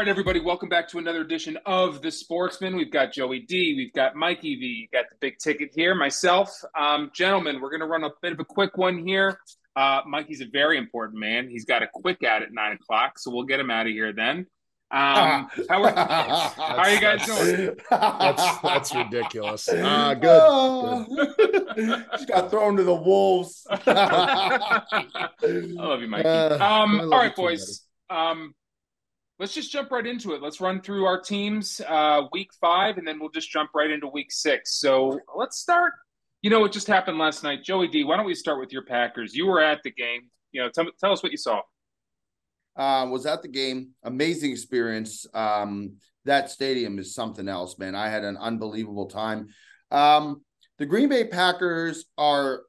right, everybody, welcome back to another edition of The Sportsmen. We've got Joey D, we've got Mikey V, got the big ticket here, myself. Um, gentlemen, we're going to run a bit of a quick one here. Uh, Mikey's a very important man. He's got a quick ad at nine o'clock, so we'll get him out of here then. Um, how, are, how are you guys doing? That's that's ridiculous. Uh, good. Oh, just got thrown to the wolves. I love you, Mikey. Uh, um, all too, boys. Um, let's just jump right into it. Let's run through our teams uh, week five, and then we'll just jump right into week six. So let's start. You know what just happened last night, Joey D. Why don't we start with your Packers? You were at the game. You know, tell, tell us what you saw. uh, was at the game. Amazing experience. Um, that stadium is something else, man. I had an unbelievable time. Um, the Green Bay Packers are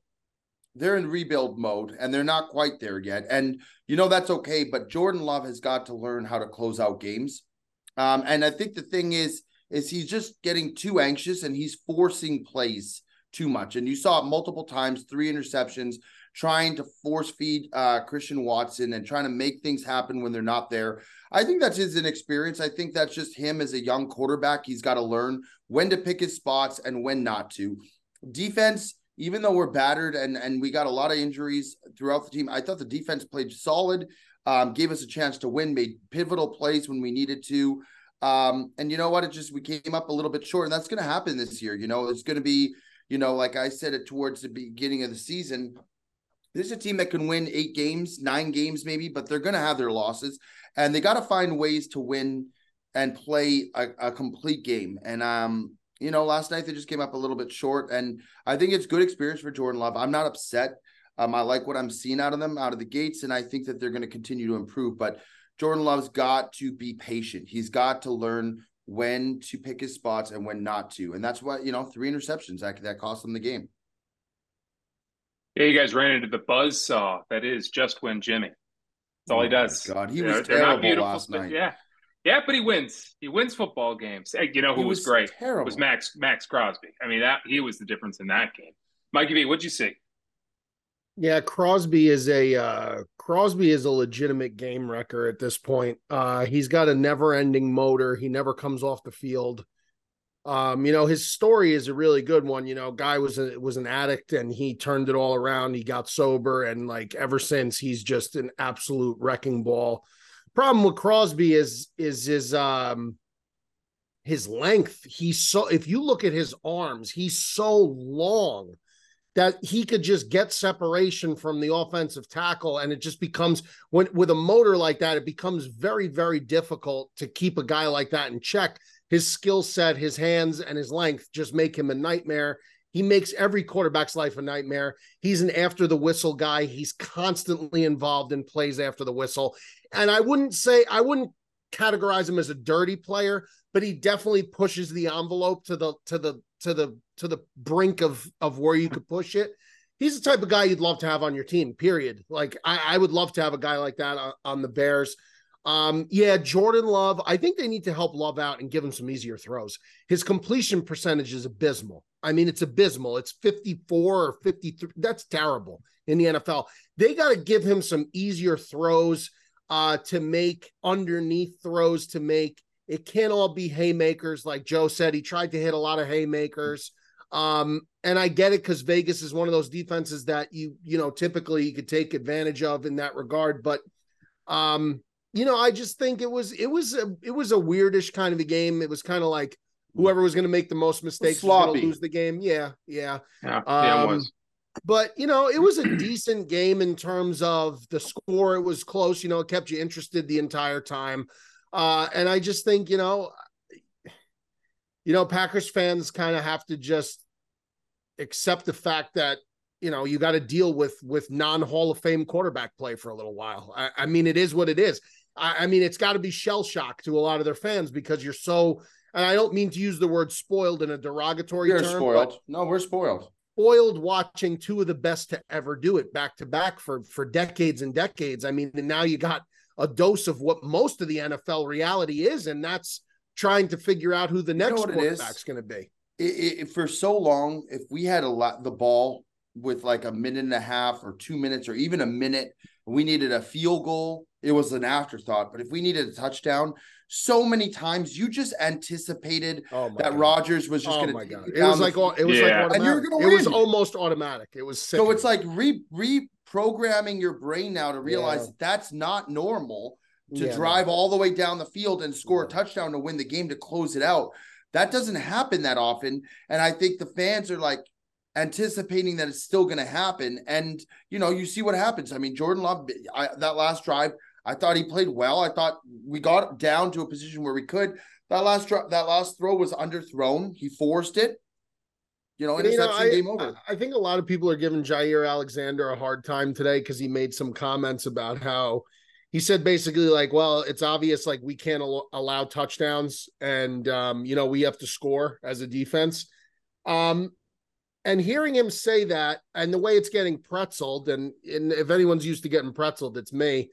they're in rebuild mode and they're not quite there yet. And you know that's okay, but Jordan Love has got to learn how to close out games. Um, and I think the thing is, is he's just getting too anxious and he's forcing plays too much. And you saw it multiple times, three interceptions, trying to force feed uh, Christian Watson and trying to make things happen when they're not there. I think that's his inexperience. I think that's just him as a young quarterback. He's got to learn when to pick his spots and when not to. Defense, even though we're battered and and we got a lot of injuries throughout the team, I thought the defense played solid. Um, gave us a chance to win, made pivotal plays when we needed to. Um, and you know what? It just we came up a little bit short, and that's going to happen this year. You know, it's going to be, you know, like I said it towards the beginning of the season. This is a team that can win eight games, nine games maybe, but they're going to have their losses, and they got to find ways to win and play a, a complete game. And um, you know, last night they just came up a little bit short, and I think it's good experience for Jordan Love. I'm not upset. Um, I like what I'm seeing out of them out of the gates, and I think that they're going to continue to improve. But Jordan Love's got to be patient. He's got to learn when to pick his spots and when not to, and that's what you know. Three interceptions that that cost them the game. Yeah, you guys ran into the buzz saw that is just when Jimmy. That's all he Oh my does. God, he was they're terrible last night. Yeah, yeah, but he wins. He wins football games. Hey, You know who He was, great? Terrible. Was Maxx Maxx Crosby. I mean, that he was the difference in that game. Mikey V, what'd you see? Yeah, Crosby is a uh Crosby is a legitimate game wrecker at this point. Uh he's got a never-ending motor. He never comes off the field. Um, you know, his story is a really good one. You know, guy was a was an addict and he turned it all around. He got sober and like ever since he's just an absolute wrecking ball. Problem with Crosby is is his um his length. He's so if you look at his arms, he's so long that he could just get separation from the offensive tackle and it just becomes when with a motor like that it becomes very very difficult to keep a guy like that in check his skill set his hands and his length just make him a nightmare he makes every quarterback's life a nightmare he's an after the whistle guy he's constantly involved in plays after the whistle and i wouldn't say i wouldn't categorize him as a dirty player but he definitely pushes the envelope to the to the to the to the brink of of where you could push it. He's the type of guy you'd love to have on your team. Period. Like I, I would love to have a guy like that on, on the Bears. Um, yeah, Jordan Love. I think they need to help Love out and give him some easier throws. His completion percentage is abysmal. I mean, it's abysmal. It's 54 or 53. That's terrible in the NFL. They got to give him some easier throws uh, to make underneath throws to make. It can't all be haymakers, like Joe said. He tried to hit a lot of haymakers. Um, and I get it because Vegas is one of those defenses that you, you know, typically you could take advantage of in that regard. But um, you know, I just think it was it was a it was a weirdish kind of a game. It was kind of like whoever was going to make the most mistakes sloppy. lose the game. Yeah, yeah. Yeah, Um, was. But you know, it was a decent game in terms of the score. It was close. You know, it kept you interested the entire time. Uh, and I just think you know, you know, Packers fans kind of have to just accept the fact that you know you got to deal with with non Hall of Fame quarterback play for a little while. I, I mean, it is what it is. I, I mean, it's got to be shell shock to a lot of their fans because you're so. And I don't mean to use the word spoiled in a derogatory You're term. spoiled. No, we're spoiled. spoiled watching two of the best to ever do it back to back for for decades and decades. I mean, and now you got a dose of what most of the NFL reality is, and that's trying to figure out who the know next it is? quarterback's going to be. it, it, for so long, if we had a lot the ball with like a minute and a half or two minutes or even a minute, we needed a field goal. It was an afterthought. But if we needed a touchdown, so many times you just anticipated Oh that God. Rodgers was just Oh going my to god! It was like all- it was Yeah. like And you were automatic. gonna It was almost automatic. It was sick. so it's like re reprogramming your brain now to realize Yeah. that that's not normal to Yeah, drive all the way down the field and score a touchdown to win the game to close it out. That doesn't happen that often. And I think the fans are like anticipating that it's still going to happen. And, you know, you see what happens. I mean, Jordan Love, I, that last drive, I thought he played well. I thought we got down to a position where we could. That last that last throw was underthrown. He forced it. You know, You know, interception, I, game over. I I think a lot of people are giving Jaire Alexander a hard time today because he made some comments about how he said basically like, well, it's obvious like we can't al- allow touchdowns and um, you know we have to score as a defense. Um, and hearing him say that and the way it's getting pretzeled, and, and if anyone's used to getting pretzeled, it's me.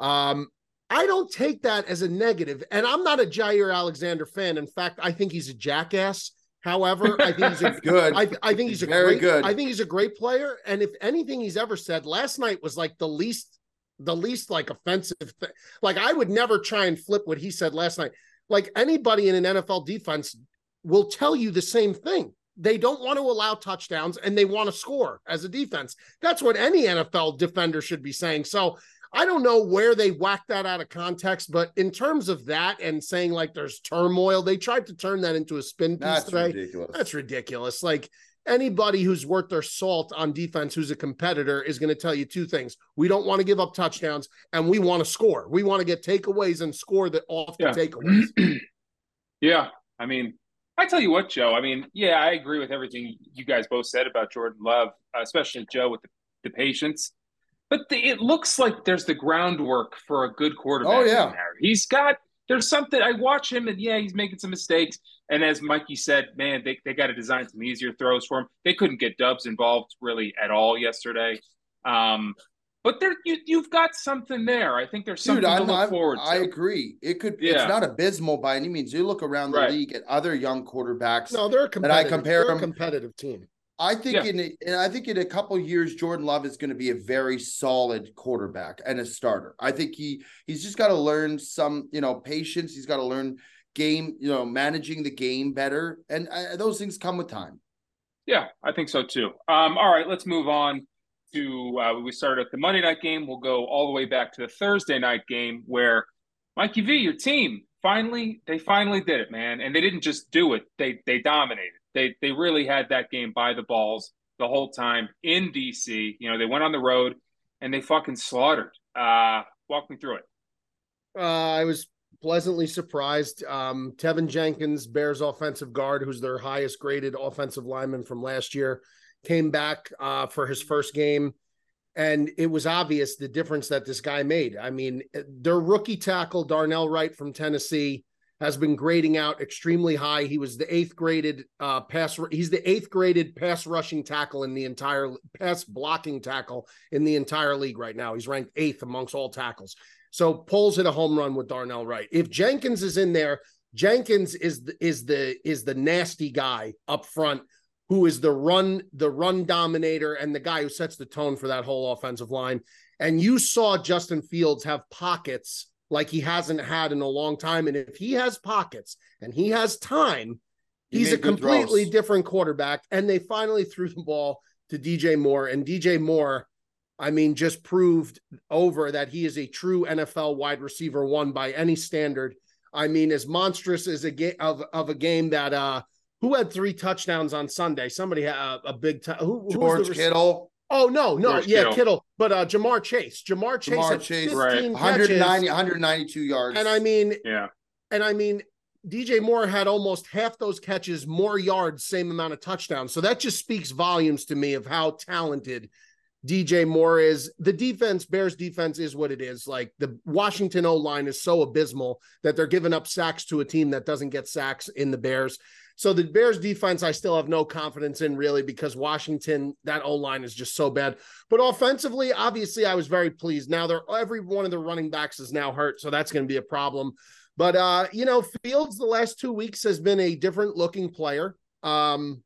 Um, I don't take that as a negative, and I'm not a Jaire Alexander fan. In fact, I think he's a jackass. However, I think he's a Good. I, I think he's a Very great, good. I think he's a great player. And if anything he's ever said last night was like the least, the least like offensive thing. Like I would never try and flip what he said last night. Like anybody in an NFL defense will tell you the same thing. They don't want to allow touchdowns and they want to score as a defense. That's what any NFL defender should be saying. So I don't know where they whacked that out of context, but in terms of that and saying like there's turmoil, they tried to turn that into a spin piece That's today. ridiculous. That's ridiculous. Like anybody who's worth their salt on defense who's a competitor is going to tell you two things. We don't want to give up touchdowns and we want to score. We want to get takeaways and score the off the takeaways. Yeah, I mean, I tell you what, Joe. I mean, yeah, I agree with everything you guys both said about Jordan Love, uh, especially Joe with the, the patience. But the, it looks like there's the groundwork for a good quarterback. Oh, yeah. there. he's got. There's something. I watch him, and yeah, he's making some mistakes. And as Mikey said, man, they they got to design some easier throws for him. They couldn't get Dubs involved really at all yesterday. Um, but there, you you've got something there. I think there's something Dude, to I'm, look I'm, forward to. I agree. It could. Yeah. It's not abysmal by any means. You look around the Right. league at other young quarterbacks. No, they're a competitive, compare they're a them- competitive team. I think Yeah. in a, and I think in a couple years, Jordan Love is going to be a very solid quarterback and a starter. I think he he's just got to learn some you know patience. He's got to learn game you know managing the game better, and uh, those things come with time. Yeah, I think so too. Um, all right, let's move on to uh, we started at the Monday night game. We'll go all the way back to the Thursday night game where Mikey V, your team, finally they finally did it, man, and they didn't just do it; they they dominated. They they really had that game by the balls the whole time in DC. You know, they went on the road and they fucking slaughtered. Uh, walk me through it. Uh, I was pleasantly surprised. Um, Teven Jenkins, Bears offensive guard, who's their highest graded offensive lineman from last year, came back uh, for his first game. And it was obvious the difference that this guy made. I mean, their rookie tackle, Darnell Wright from Tennessee, has been grading out extremely high. He was the eighth graded uh, pass. He's the eighth graded pass rushing tackle in the entire pass blocking tackle in the entire league right now. He's ranked eighth amongst all tackles. So Poles hit a home run with Darnell Wright. If Jenkins is in there, Jenkins is the, is the is the nasty guy up front who is the run the run dominator and the guy who sets the tone for that whole offensive line. And you saw Justin Fields have pockets like he hasn't had in a long time. And if he has pockets and he has time, He he's a completely throws. different quarterback. And they finally threw the ball to DJ Moore. And DJ Moore, I mean, just proved over that he is a true NFL wide receiver one by any standard. I mean, as monstrous as a game of, of a game that uh who had three touchdowns on Sunday? Somebody had a, a big time. Who, who was the George rec- Kittle, Oh no, no, George yeah, Kittle. Kittle. But uh Ja'Marr Chase. Ja'Marr Chase Ja'Marr had Chase, right. 190, 192 yards. And I mean, Yeah, and I mean, DJ Moore had almost half those catches, more yards, same amount of touchdowns. So that just speaks volumes to me of how talented DJ Moore is. The defense, Bears defense is what it is. Like the Washington O line is so abysmal that they're giving up sacks to a team that doesn't get sacks in the Bears. So the Bears defense, I still have no confidence in really because Washington, that O line is just so bad. But offensively, obviously, I was very pleased. Now they're every one of the running backs is now hurt, so that's going to be a problem. But uh, you know, Fields the last two weeks has been a different looking player. Um,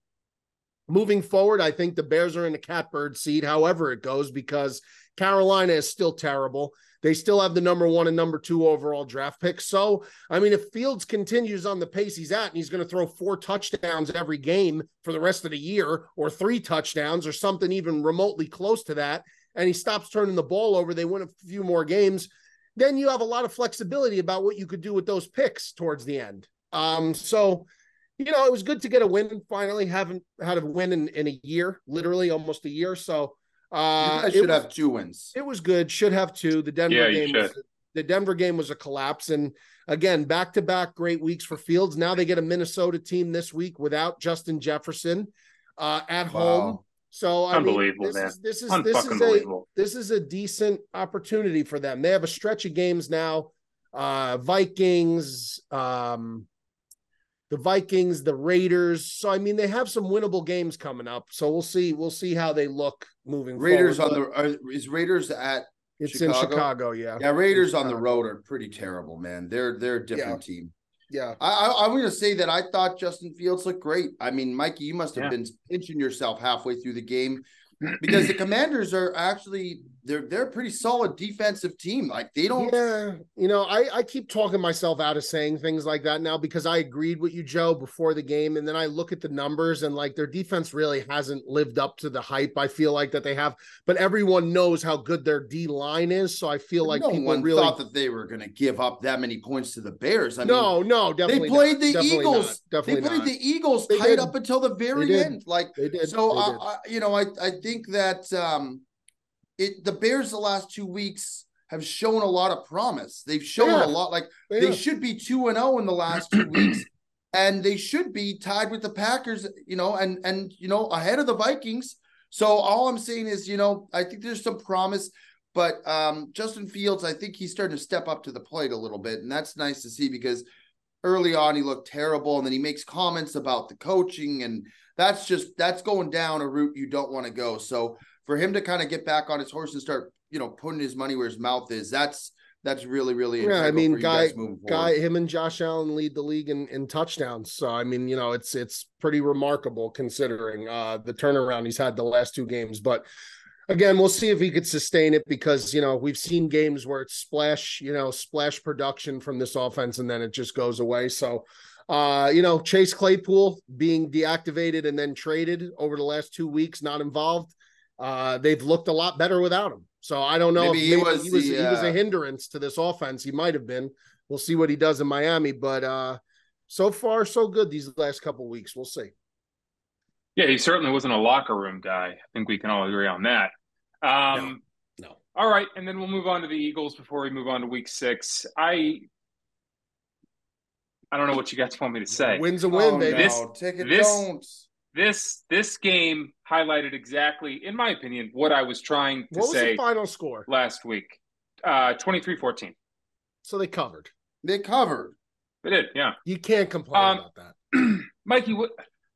moving forward, I think the Bears are in a catbird seat, however it goes, because Carolina is still terrible. They still have the number one and number two overall draft picks. So, I mean, if Fields continues on the pace he's at and he's going to throw four touchdowns every game for the rest of the year, or three touchdowns, or something even remotely close to that, and he stops turning the ball over, they win a few more games, then you have a lot of flexibility about what you could do with those picks towards the end. Um, so, you know, it was good to get a win finally. Haven't had a win in, in a year, literally almost a year. So, uh, should was, have two wins. It was good. Should have two. The Denver yeah, game was, the Denver game was a collapse. And again, back to back great weeks for Fields. Now they get a Minnesota team this week without Justin Jefferson uh, at wow. home. So I unbelievable, mean, this man. Is, this is this is a this is a decent opportunity for them. They have a stretch of games now. Uh, Vikings, um, the Vikings, the Raiders. So I mean, they have some winnable games coming up. So we'll see. We'll see how they look moving. Raiders forward. on the are, is Raiders at. It's Chicago? in Chicago, yeah. Yeah, Raiders on the road are pretty terrible, man. They're they're a different yeah. team. Yeah, I, I am going to say that I thought Justin Fields looked great. I mean, Mikey, you must have yeah. been pinching yourself halfway through the game because the Commanders are actually they're they're a pretty solid defensive team. Like they don't. Yeah, you know, I I keep talking myself out of saying things like that now because I agreed with you, Joe, before the game, and then I look at the numbers and like their defense really hasn't lived up to the hype. I feel like that they have, but everyone knows how good their D line is, so I feel like no people one really thought that they were going to give up that many points to the Bears. I no, mean, no, definitely they played not. the definitely Eagles. Not. Definitely they played not. the Eagles they tight did. up until the very end. Like they did. So they I. I, you know, I I think that um it the Bears the last two weeks have shown a lot of promise. They've shown Yeah. a lot. Like Yeah. they should be two and zero in the last two weeks, and they should be tied with the Packers. You know, and and you know ahead of the Vikings. So all I'm saying is, you know, I think there's some promise. But um, Justin Fields, I think he's starting to step up to the plate a little bit, and that's nice to see because early on he looked terrible, and then he makes comments about the coaching, and that's just that's going down a route you don't want to go. So for him to kind of get back on his horse and start, you know, putting his money where his mouth is, that's that's really really yeah. I mean, guy, guy, guy, him and Josh Allen lead the league in, in touchdowns. So I mean, you know, it's it's pretty remarkable considering uh the turnaround he's had the last two games. But again, we'll see if he could sustain it because you know we've seen games where it's splash, you know, splash production from this offense and then it just goes away. So uh, you know, Chase Claypool being deactivated and then traded over the last two weeks, not involved uh, they've looked a lot better without him. So I don't know maybe if he was he was, the, he was a uh, hindrance to this offense. He might have been. We'll see what he does in Miami, but uh, so far so good these last couple weeks. We'll see. Yeah, he certainly wasn't a locker room guy. I think we can all agree on that. Um, no, no. All right, and then we'll move on to the Eagles before we move on to Week Six. I I don't know what you guys want me to say. Wins a win, oh, baby. This- no. Take it, this- don't. This this game highlighted exactly, in my opinion, what I was trying to What was say the final score? last week. Uh 23-14. So they covered. They covered. They did, yeah. You can't complain Um, about that. Mikey, what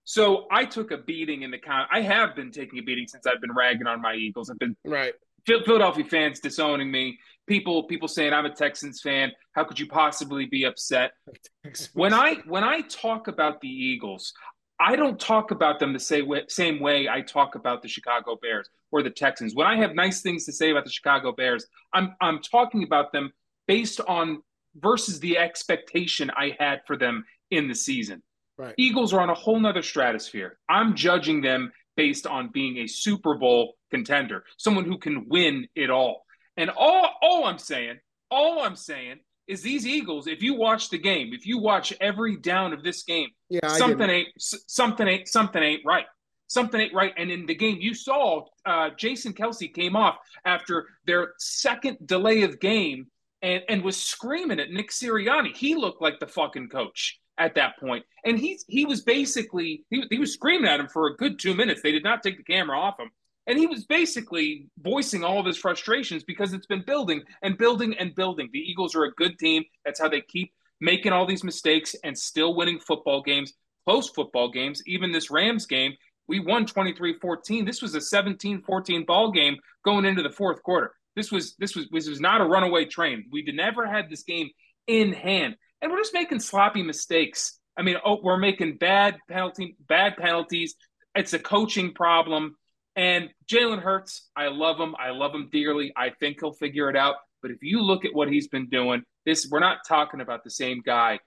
so I took a beating in the count. I have been taking a beating since I've been ragging on my Eagles. I've been Right. Philadelphia fans disowning me. People people saying I'm a Texans fan. How could you possibly be upset? When I when I talk about the Eagles, I don't talk about them the same way, same way I talk about the Chicago Bears or the Texans. When I have nice things to say about the Chicago Bears, I'm I'm talking about them based on versus the expectation I had for them in the season. Right. Eagles are on a whole nother stratosphere. I'm judging them based on being a Super Bowl contender, someone who can win it all. And all all I'm saying, all I'm saying is these Eagles, if you watch the game, if you watch every down of this game, Yeah, something ain't something ain't something ain't right. Something ain't right. And in the game, you saw uh, Jason Kelce came off after their second delay of game and and was screaming at Nick Sirianni. He looked like the fucking coach at that point, and he he was basically he he was screaming at him for a good two minutes. They did not take the camera off him. And he was basically voicing all of his frustrations because it's been building and building and building. The Eagles are a good team. That's how they keep making all these mistakes and still winning football games, close football games. Even this Rams game, we won 23-14. This was a 17-14 ball game going into the fourth quarter. This was this was this was not a runaway train. We never had this game in hand. And we're just making sloppy mistakes. I mean, oh, we're making bad penalty bad penalties. It's a coaching problem. And Jalen Hurts, I love him. I love him dearly. I think he'll figure it out. But if you look at what he's been doing, this we're not talking about the same guy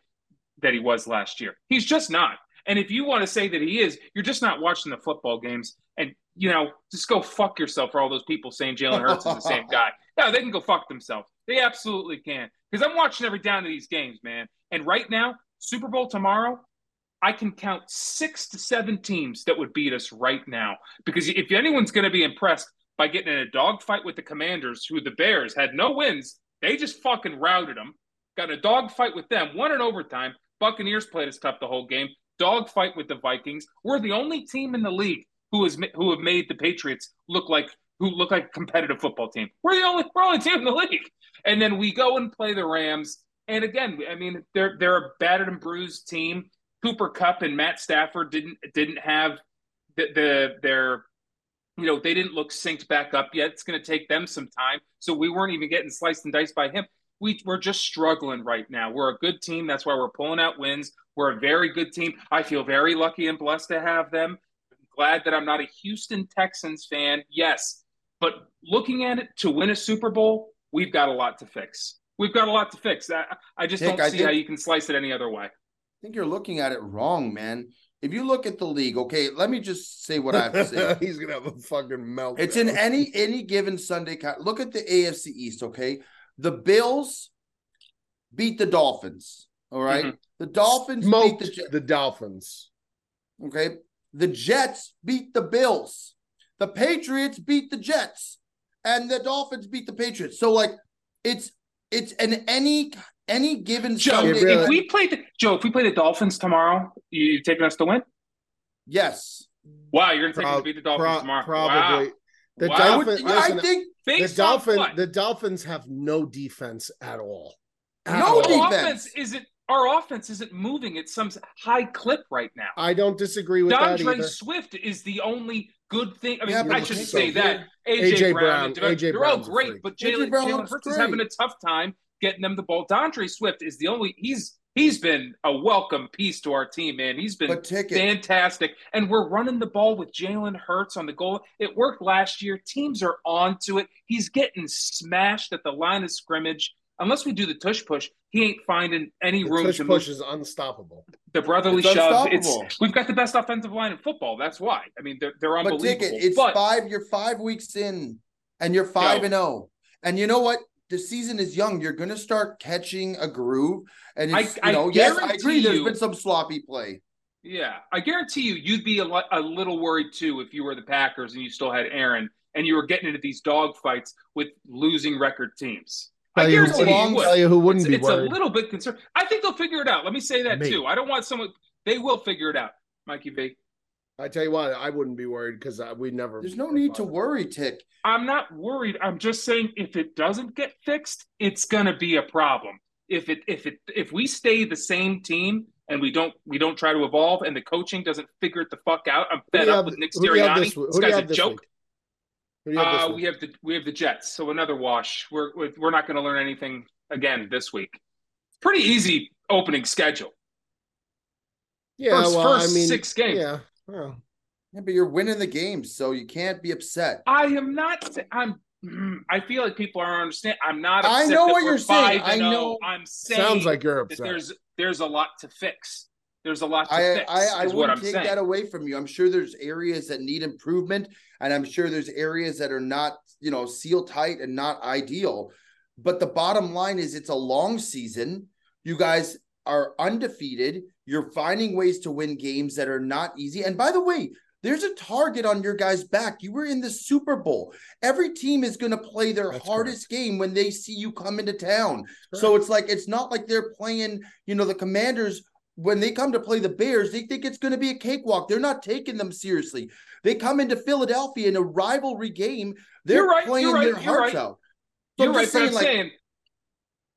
that he was last year. He's just not. And if you want to say that he is, you're just not watching the football games. And you know, just go fuck yourself for all those people saying Jalen Hurts is the same guy. Yeah, they can go fuck themselves. They absolutely can. Because I'm watching every down of these games, man. And right now, Super Bowl tomorrow, I can count six to seven teams that would beat us right now. Because if anyone's going to be impressed by getting in a dogfight with the Commanders, who the Bears had no wins, they just fucking routed them. Got a dogfight with them, won in overtime. Buccaneers played us tough the whole game. Dogfight with the Vikings. We're the only team in the league who has who have made the Patriots look like who look like a competitive football team. We're the only we're the only team in the league. And then we go and play the Rams. And again, I mean, they're they're a battered and bruised team. Cooper Kupp and Matt Stafford didn't didn't have the, the their you know they didn't look synced back up yet. It's going to take them some time. So we weren't even getting sliced and diced by him. We, we're just struggling right now. We're a good team. That's why we're pulling out wins. We're a very good team. I feel very lucky and blessed to have them glad that I'm not a Houston Texans fan. Yes, but looking at it to win a Super Bowl, we've got a lot to fix. We've got a lot to fix. I, I just Nick, don't see think, how you can slice it any other way. I think you're looking at it wrong, man. If you look at the league, okay, let me just say what I have to say. He's gonna have a fucking meltdown. It's in any any given Sunday. Look at the AFC East, okay. The Bills beat the Dolphins. All right? mm-hmm. the Dolphins Smoked beat the, the Dolphins. Okay, the Jets beat the Bills. The Patriots beat the Jets. And the Dolphins beat the Patriots. So like it's it's an any any given Joe, Sunday. If we play the Joe, if we play the Dolphins tomorrow, you taking us to win? Yes. Wow, you're gonna take Pro- us to beat the Dolphins pro- tomorrow. Probably. Wow. The wow. Dolphins, I, I think the Dolphins the Dolphins have no defense at all. At no all. defense. Offense isn't our offense isn't moving at some high clip right now. I don't disagree with D'Andre that either. Swift is the only good thing. I mean, yeah, I shouldn't so say good. that. AJ, AJ Brown, Brown AJ they're all great, but Jalen Hurts is having a tough time getting them the ball. D'Andre Swift is the only. He's he's been a welcome piece to our team, man. He's been fantastic, and we're running the ball with Jalen Hurts on the goal. It worked last year. Teams are on to it. He's getting smashed at the line of scrimmage unless we do the tush push, he ain't finding any the room tush to push move. is unstoppable. The brotherly it's shove. It's we've got the best offensive line in football. That's why. I mean, they're they're unbelievable. But Ticket, it's but, five. You're five weeks in, and you're five and zero. Oh. And you know what? The season is young. You're going to start catching a groove. And it's, I, you know, I yes, I agree. You, there's been some sloppy play. Yeah, I guarantee you, you'd be a, a little worried too if you were the Packers and you still had Aaron and you were getting into these dog fights with losing record teams. I you, who, you tell you who wouldn't it's, be it's worried. a little bit concerned. I think they'll figure it out. Let me say that too. I don't want someone. They will figure it out, Mikey B. I tell you what, I wouldn't be worried because we never. There's no need to worry, Tick. I'm not worried. I'm just saying if it doesn't get fixed, it's gonna be a problem. If it if it if we stay the same team and we don't we don't try to evolve and the coaching doesn't figure it the fuck out, I'm fed up have, with Nick Sirianni. This, this guy's a joke. Week? Have uh, we have the we have the Jets, so another wash. We're we're not going to learn anything again this week. Pretty easy opening schedule. Yeah, first, well, first I mean, six games. Yeah, well. yeah, but you're winning the game, so you can't be upset. I am not. I'm. Mm, I feel like people are understand. I'm not. I know what you're saying. I oh. know. I'm saying. Sounds like you're upset. there's there's a lot to fix. There's a lot to I, fix. I, I wouldn't take saying. that away from you. I'm sure there's areas that need improvement, and I'm sure there's areas that are not, you know, seal tight and not ideal. But the bottom line is, it's a long season. You guys are undefeated. You're finding ways to win games that are not easy. And by the way, there's a target on your guys' back. You were in the Super Bowl. Every team is going to play their That's hardest correct. game when they see you come into town. So it's like it's not like they're playing, you know, the Commanders when they come to play the Bears, they think it's going to be a cakewalk. They're not taking them seriously. They come into Philadelphia in a rivalry game. They're right, playing right, their hearts right. out. So you're I'm right, saying, like, saying.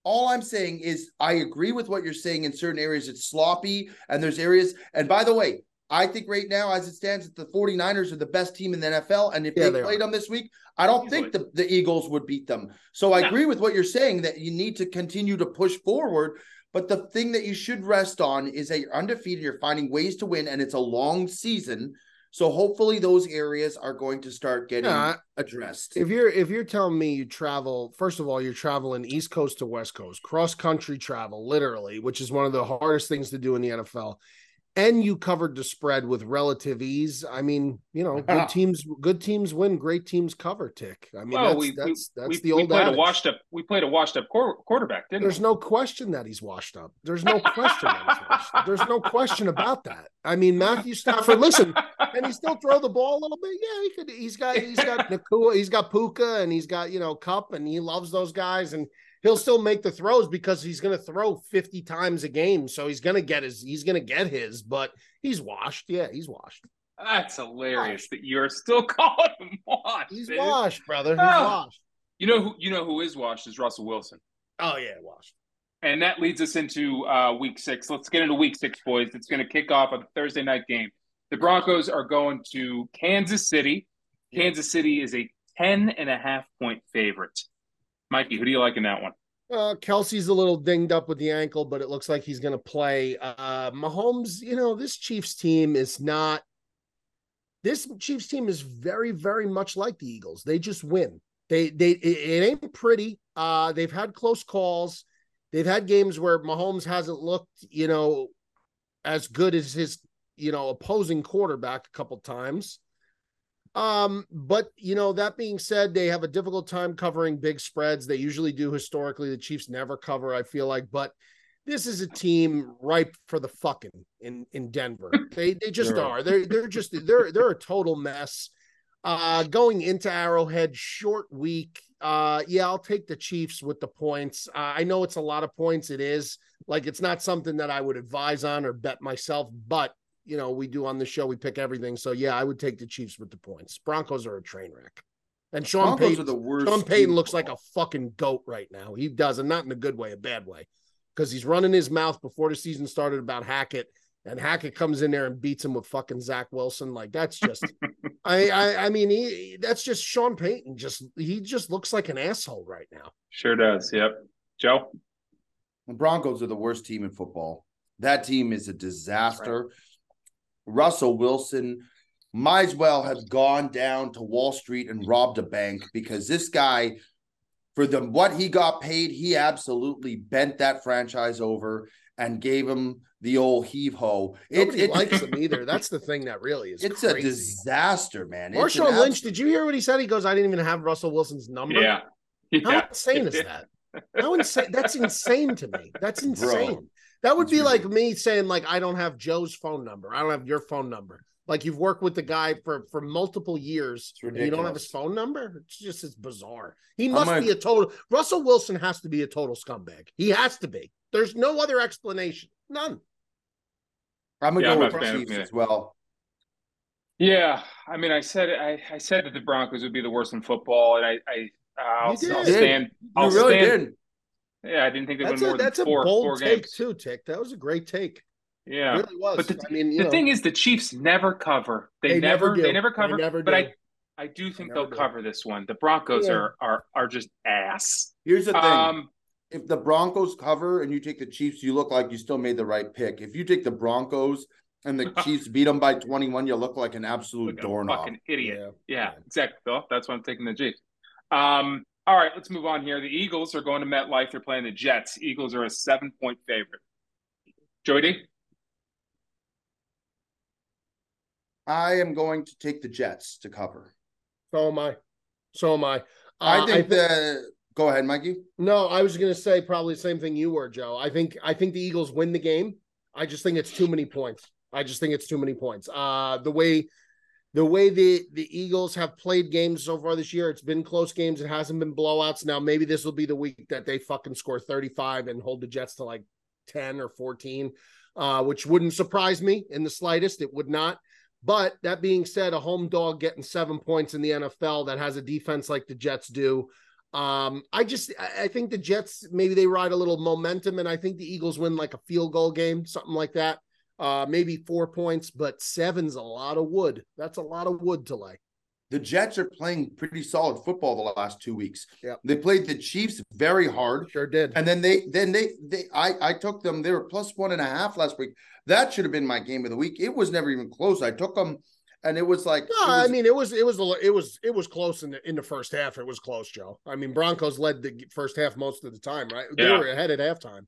All I'm saying is I agree with what you're saying. In certain areas, it's sloppy, and there's areas. And by the way, I think right now, as it stands, that the 49ers are the best team in the NFL. And if yeah, they, they, played are. them this week, I don't think the, the Eagles would beat them. So I no. agree with what you're saying that you need to continue to push forward. But the thing that you should rest on is that you're undefeated, you're finding ways to win, and it's a long season. So hopefully those areas are going to start getting Yeah, addressed. If you're if you're telling me you travel, first of all, you're traveling East Coast to West Coast, cross country travel, literally, which is one of the hardest things to do in the NFL. And you covered the spread with relative ease. I mean, you know, good teams, good teams win, great teams cover. Tick. I mean, Well, that's we- we- that's that's we, the we old played adage. a washed up. We played a washed up quarterback, didn't There's we? no question that he's washed up. There's no question. that he's washed up. There's no question about that. I mean, Matthew Stafford. Listen, can he still throw the ball a little bit? Yeah, he could. He's got he's got Nacua, he's got Puka, and he's got you know Kupp, and he loves those guys, and he'll still make the throws because he's going to throw fifty times a game, so he's going to get his he's going to get his, but he's washed. Yeah, he's washed. That's hilarious that you're still calling him washed. He's dude. washed, brother. He's Oh. washed. You know who? You know who is washed is Russell Wilson. Oh yeah, washed. And that leads us into uh, week six. Let's get into week six, boys. It's going to kick off a Thursday night game. The Broncos are going to Kansas City. Kansas City is a 10 and a half point favorite. Mikey, who do you like in that one? Uh, Kelce's a little dinged up with the ankle, but it looks like he's going to play. Uh, Mahomes, you know, this Chiefs team is not. This Chiefs team is very, very much like the Eagles. They just win. They, they, it, ain't pretty. Uh, they've had close calls. They've had games where Mahomes hasn't looked, you know, as good as his, you know, opposing quarterback a couple times. Um, but you know, that being said, they have a difficult time covering big spreads. They usually do historically. The Chiefs never cover, I feel like, but this is a team ripe for the fucking in in Denver. They they just are. They're they're just they're they're a total mess. Uh going into Arrowhead, short week. Uh yeah, I'll take the Chiefs with the points. Uh, I know it's a lot of points. It is like it's not something that I would advise on or bet myself, but you know, we do on the show, we pick everything. So yeah, I would take the Chiefs with the points. Broncos are a train wreck. And Sean Broncos Payton, are the worst. Sean Payton looks like a fucking goat right now. He does, and not in a good way, a bad way. Because he's running his mouth before the season started about Hackett, and Hackett comes in there and beats him with fucking Zach Wilson. Like that's just I, I I mean, he that's just Sean Payton. Just he just looks like an asshole right now. Sure does. Yep. Joe? The Broncos are the worst team in football. That team is a disaster. Russell Wilson might as well have gone down to Wall Street and robbed a bank because this guy, for the what he got paid, he absolutely bent that franchise over and gave him the old heave ho. It, Nobody it- likes him either. That's the thing that really is. it's a disaster, man. It's an Marshawn Lynch, did you hear what he said? He goes, "I didn't even have Russell Wilson's number." Yeah. How Yeah. insane is that? How insane? That's insane to me. That's insane. That would it's be like ridiculous. me saying, like, I don't have Joe's phone number. I don't have your phone number. Like you've worked with the guy for for multiple years, and you don't have his phone number. It's just it's bizarre. He I'm must gonna- be a total. Russell Wilson has to be a total scumbag. He has to be. There's no other explanation. None. I'm gonna Yeah, I'm with a fan of Chiefs him as well. Yeah. I mean, I said I, I said that the Broncos would be the worst in football, and I, I I'll, You did. I'll did. stand. You I'll really stand. did. Yeah, I didn't think they would That's win a more than that's a bold four take games. too, Tick. That was a great take. Yeah. It really was. But the, I mean, you the know, thing is, the Chiefs never cover. They, They never never, do. they never They cover. never but do. I, I do think never they'll do. cover this one. The Broncos Yeah. are are are just ass. Here's the thing. Um, if the Broncos cover and you take the Chiefs, you look like you still made the right pick. If you take the Broncos and the Chiefs beat them by 21, you look like an absolute like doorknob. fucking idiot. yeah. Yeah, Yeah. exactly. Phil. That's why I'm taking the Chiefs. Um, all right, let's move on here. The Eagles are going to MetLife. They're playing the Jets. Eagles are a seven point favorite. Joey D. I am going to take the Jets to cover. So am I. So am I. Uh, I think thi- the. Go ahead, Mikey. No, I was going to say probably the same thing you were, Joe. I think I think the Eagles win the game. I just think it's too many points. I just think it's too many points. Uh the way the way the the Eagles have played games so far this year, it's been close games. It hasn't been blowouts. Now maybe this will be the week that they fucking score 35 and hold the Jets to like 10 or 14, uh, which wouldn't surprise me in the slightest. It would not. But that being said, a home dog getting seven points in the NFL that has a defense like the Jets do. Um, I just I I think the Jets maybe they ride a little momentum, and I think the Eagles win like a field goal game, something like that. Uh, maybe four points, but seven's a lot of wood. That's a lot of wood to lay. The Jets are playing pretty solid football the last two weeks. Yep. They played the Chiefs very hard. Sure did. And then they then they they I I took them. They were plus one and a half last week. That should have been my game of the week. It was never even close. I took them and it was like No, it was- I mean it was it was a, it was it was close in the in the first half. It was close, Joe. I mean Broncos led the first half most of the time, right? They Yeah. were ahead at halftime.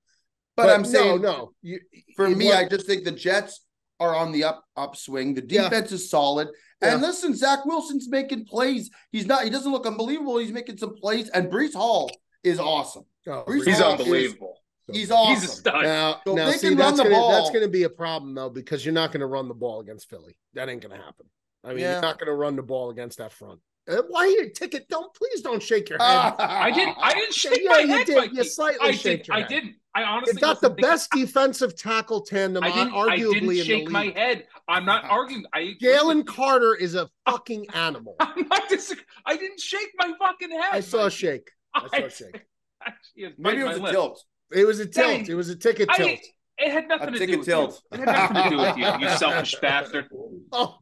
But, I'm saying no, no. You, for me, was- I just think the Jets are on the up upswing. The Yeah. defense is solid. And listen, Zach Wilson's making plays. He's not. He doesn't look unbelievable. He's making some plays. And Breece Hall is awesome. oh, Breece He's Hall is- unbelievable. He's He's awesome. a stud. Now, So now see that's gonna that's gonna be a problem though because you're not gonna run the ball against Philly. That ain't gonna happen. I mean, Yeah. you're not gonna run the ball against that front. Uh, why you ticket? Don't please don't shake your head. I didn't. I didn't shake yeah, my you head. did. Mikey. You slightly I shake did. your I head. didn't. I honestly You've got the wasn't thinking- best defensive tackle tandem, I on, didn't. arguably I didn't in shake the my head. I'm not arguing. I Jalen Carter is a fucking animal. I'm not dis- I didn't shake my fucking head. I saw a shake. I saw a shake. Actually, Maybe it was a lip. tilt. It was a tilt. Dang. It was a ticket I- tilt. It had nothing A to ticket do with tilt. you. It had nothing to do with you, you selfish bastard. Oh,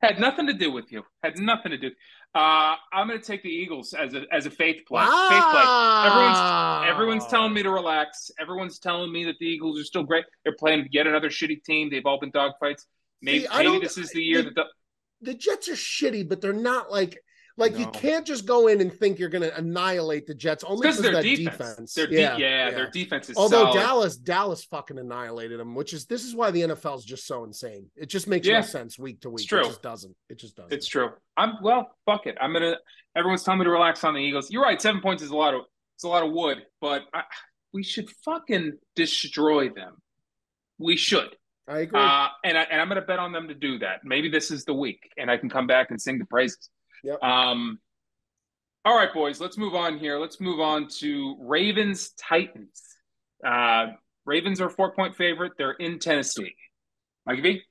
Had nothing to do with you. Had nothing to do. Uh, I'm going to take the Eagles as a as a faith play. Faith play. wow. Everyone's telling me to relax. Everyone's telling me that the Eagles are still great. They're playing yet another shitty team. They've all been dogfights. Maybe, See, maybe this is the year that the the Jets are shitty, but they're not like like you can't just go in and think you're going to annihilate the Jets only because their defense. defense. Their de- yeah, their defense is Although solid. Dallas, Dallas fucking annihilated them, which is this is why the NFL is just so insane. It just makes Yeah. no sense week to week. It's true. It just doesn't. It just doesn't. It's true. I'm well. Fuck it. I'm gonna. Everyone's telling me to relax on the Eagles. You're right. Seven points is a lot of. It's a lot of wood, but I, we should fucking destroy them. We should. I agree. Uh, and I, and I'm gonna bet on them to do that. Maybe this is the week, and I can come back and sing the praises. Yep. Um. All right, boys. Let's move on here. Let's move on to Ravens Titans. Uh, Ravens are four point favorite. They're in Tennessee. Mikey V.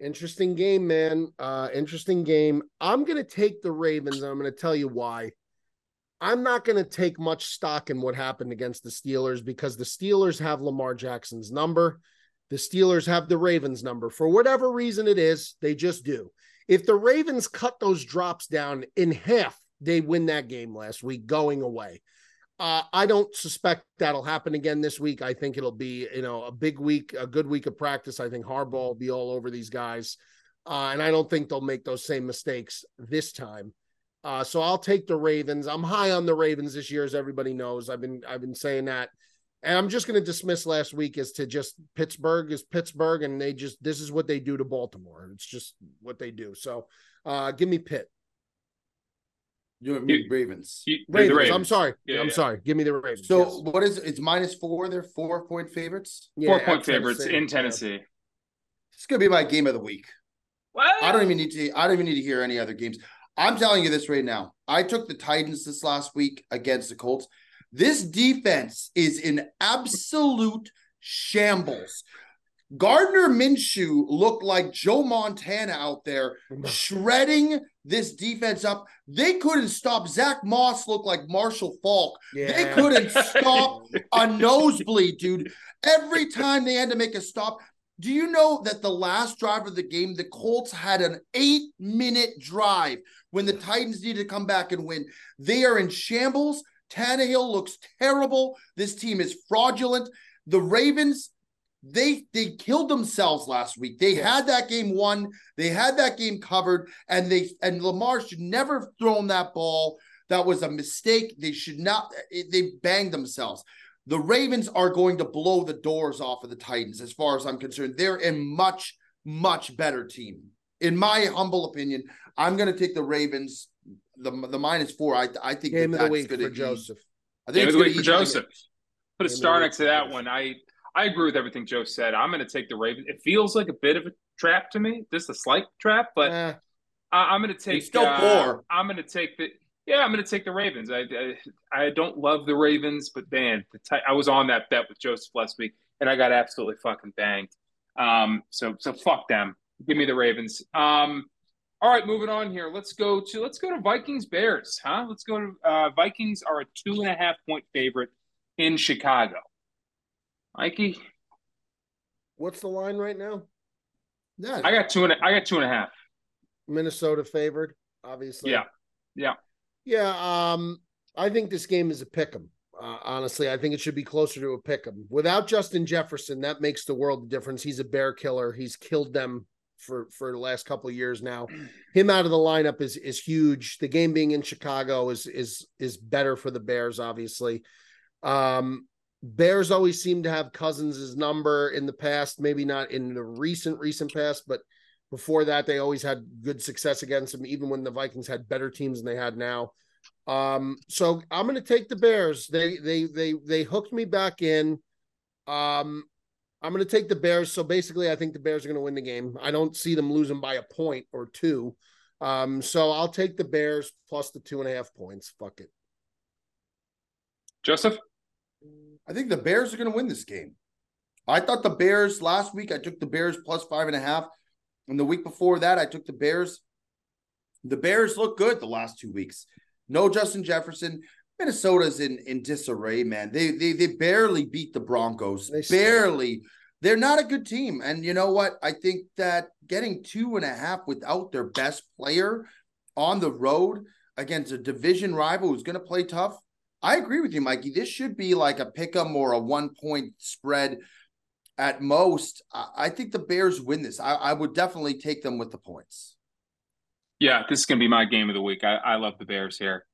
Interesting game, man. Uh, interesting game. I'm going to take the Ravens, and I'm going to tell you why. I'm not going to take much stock in what happened against the Steelers because the Steelers have Lamar Jackson's number. The Steelers have the Ravens number. For whatever reason it is, they just do. If the Ravens cut those drops down in half, they win that game last week going away. Uh, I don't suspect that'll happen again this week. I think it'll be, you know, a big week, a good week of practice. I think Harbaugh will be all over these guys. Uh, and I don't think they'll make those same mistakes this time. Uh, so I'll take the Ravens. I'm high on the Ravens this year, as everybody knows. I've been I've been saying that. And I'm just going to dismiss last week as to just Pittsburgh is Pittsburgh, and they just this is what they do to Baltimore. It's just what they do. So uh, give me Pitt. You mean Ravens. You- Ravens. Ravens. I'm sorry. Yeah, I'm yeah. sorry. Give me the Ravens. So yes. what is it's minus four? They're four point favorites. Yeah, Four point favorites Tennessee. in Tennessee. It's gonna be my game of the week. What? I don't even need to. I don't even need to hear any other games. I'm telling you this right now. I took the Titans this last week against the Colts. This defense is in absolute shambles. Gardner Minshew looked like Joe Montana out there shredding this defense up. They couldn't stop. Zach Moss looked like Marshall Faulk. They couldn't stop a nosebleed, dude. Every time they had to make a stop. Do you know that the last drive of the game, the Colts had an eight minute drive when the Titans needed to come back and win? They are in shambles. Tannehill looks terrible. This team is fraudulent. The Ravens, they they killed themselves last week. They had that game won. They had that game covered, and they and Lamar should never have thrown that ball. That was a mistake. They should not. They banged themselves. The Ravens are going to blow the doors off of the Titans, as far as I'm concerned. They're a much, much better team. In my humble opinion, I'm going to take the Ravens. The the minus four. I I think Game that of the that's week for be- Joseph. I Game think of it's the week for Joseph. get- Put a Game star next to that one. I I agree with everything Joe said. I'm going to take the Ravens. It feels like a bit of a trap to me, just a slight trap, but Eh, I, I'm going to take. It's still uh, four. I'm going to take the. Yeah, I'm going to take the Ravens. I, I I don't love the Ravens, but man, the ti- I was on that bet with Joseph last week, and I got absolutely fucking banged. Um, so so fuck them. Give me the Ravens. Um, all right, moving on here. Let's go to let's go to Vikings Bears, huh? Let's go to uh, Vikings are a two and a half point favorite in Chicago. Mikey, what's the line right now? Yeah, I got two and a, I got two and a half. Minnesota favored, obviously. Yeah. Yeah. Yeah. Um, I think this game is a pick 'em. Uh, honestly, I think it should be closer to a pick 'em. Without Justin Jefferson, that makes the world of difference. He's a bear killer. He's killed them for for the last couple of years now. Him out of the lineup is is huge. The game being in Chicago is is is better for the Bears, obviously. Um, Bears always seem to have Cousins' number in the past, maybe not in the recent recent past, but before that they always had good success against him, even when the Vikings had better teams than they had now. Um, so I'm going to take the Bears. They they they they hooked me back in. Um, I'm going to take the Bears. So basically, I think the Bears are going to win the game. I don't see them losing by a point or two. Um, so I'll take the Bears plus the two and a half points. Fuck it. Joseph? I think the Bears are going to win this game. I thought the Bears last week, I took the Bears plus five and a half. And the week before that, I took the Bears. The Bears look good the last two weeks. No Justin Jefferson. Minnesota's in in disarray, man. They they they barely beat the Broncos. They barely. They're not a good team. And you know what? I think that getting two and a half without their best player on the road against a division rival who's going to play tough. I agree with you, Mikey. This should be like a pick 'em or a one point spread at most. I think the Bears win this. I, I would definitely take them with the points. Yeah, this is going to be my game of the week. I, I love the Bears here.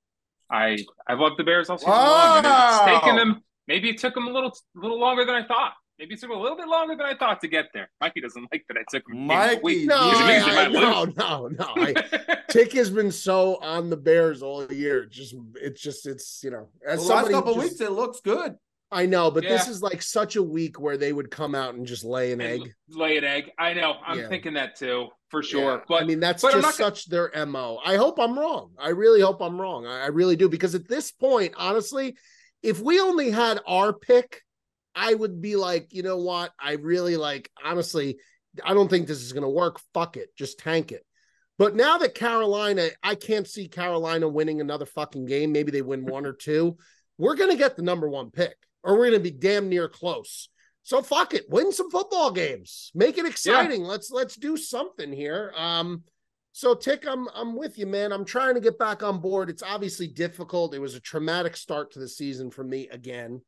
I I've loved the Bears all season wow. long, and it's taken them. Maybe it took them a little little longer than I thought. Maybe it took a little bit longer than I thought to get there. Mikey doesn't like that I took him. Mikey, no, I, I, no, no, no, I, Tick has been so on the Bears all year. Just it's just it's you know as the last couple just, weeks it looks good. I know, but yeah. this is like such a week where they would come out and just lay an and egg. Lay an egg. I know. I'm yeah. thinking that too, for sure. Yeah. But I mean, that's just such their MO. I hope I'm wrong. I really hope I'm wrong. I, I really do. Because at this point, honestly, if we only had our pick, I would be like, you know what? I really like, honestly, I don't think this is going to work. Fuck it. Just tank it. But now that Carolina, I can't see Carolina winning another fucking game. Maybe they win one or two. We're going to get the number one pick or we're going to be damn near close. So fuck it, win some football games, make it exciting. Yeah. Let's let's do something here. Um, so Tick, I'm I'm with you, man. I'm trying to get back on board. It's obviously difficult. It was a traumatic start to the season for me again.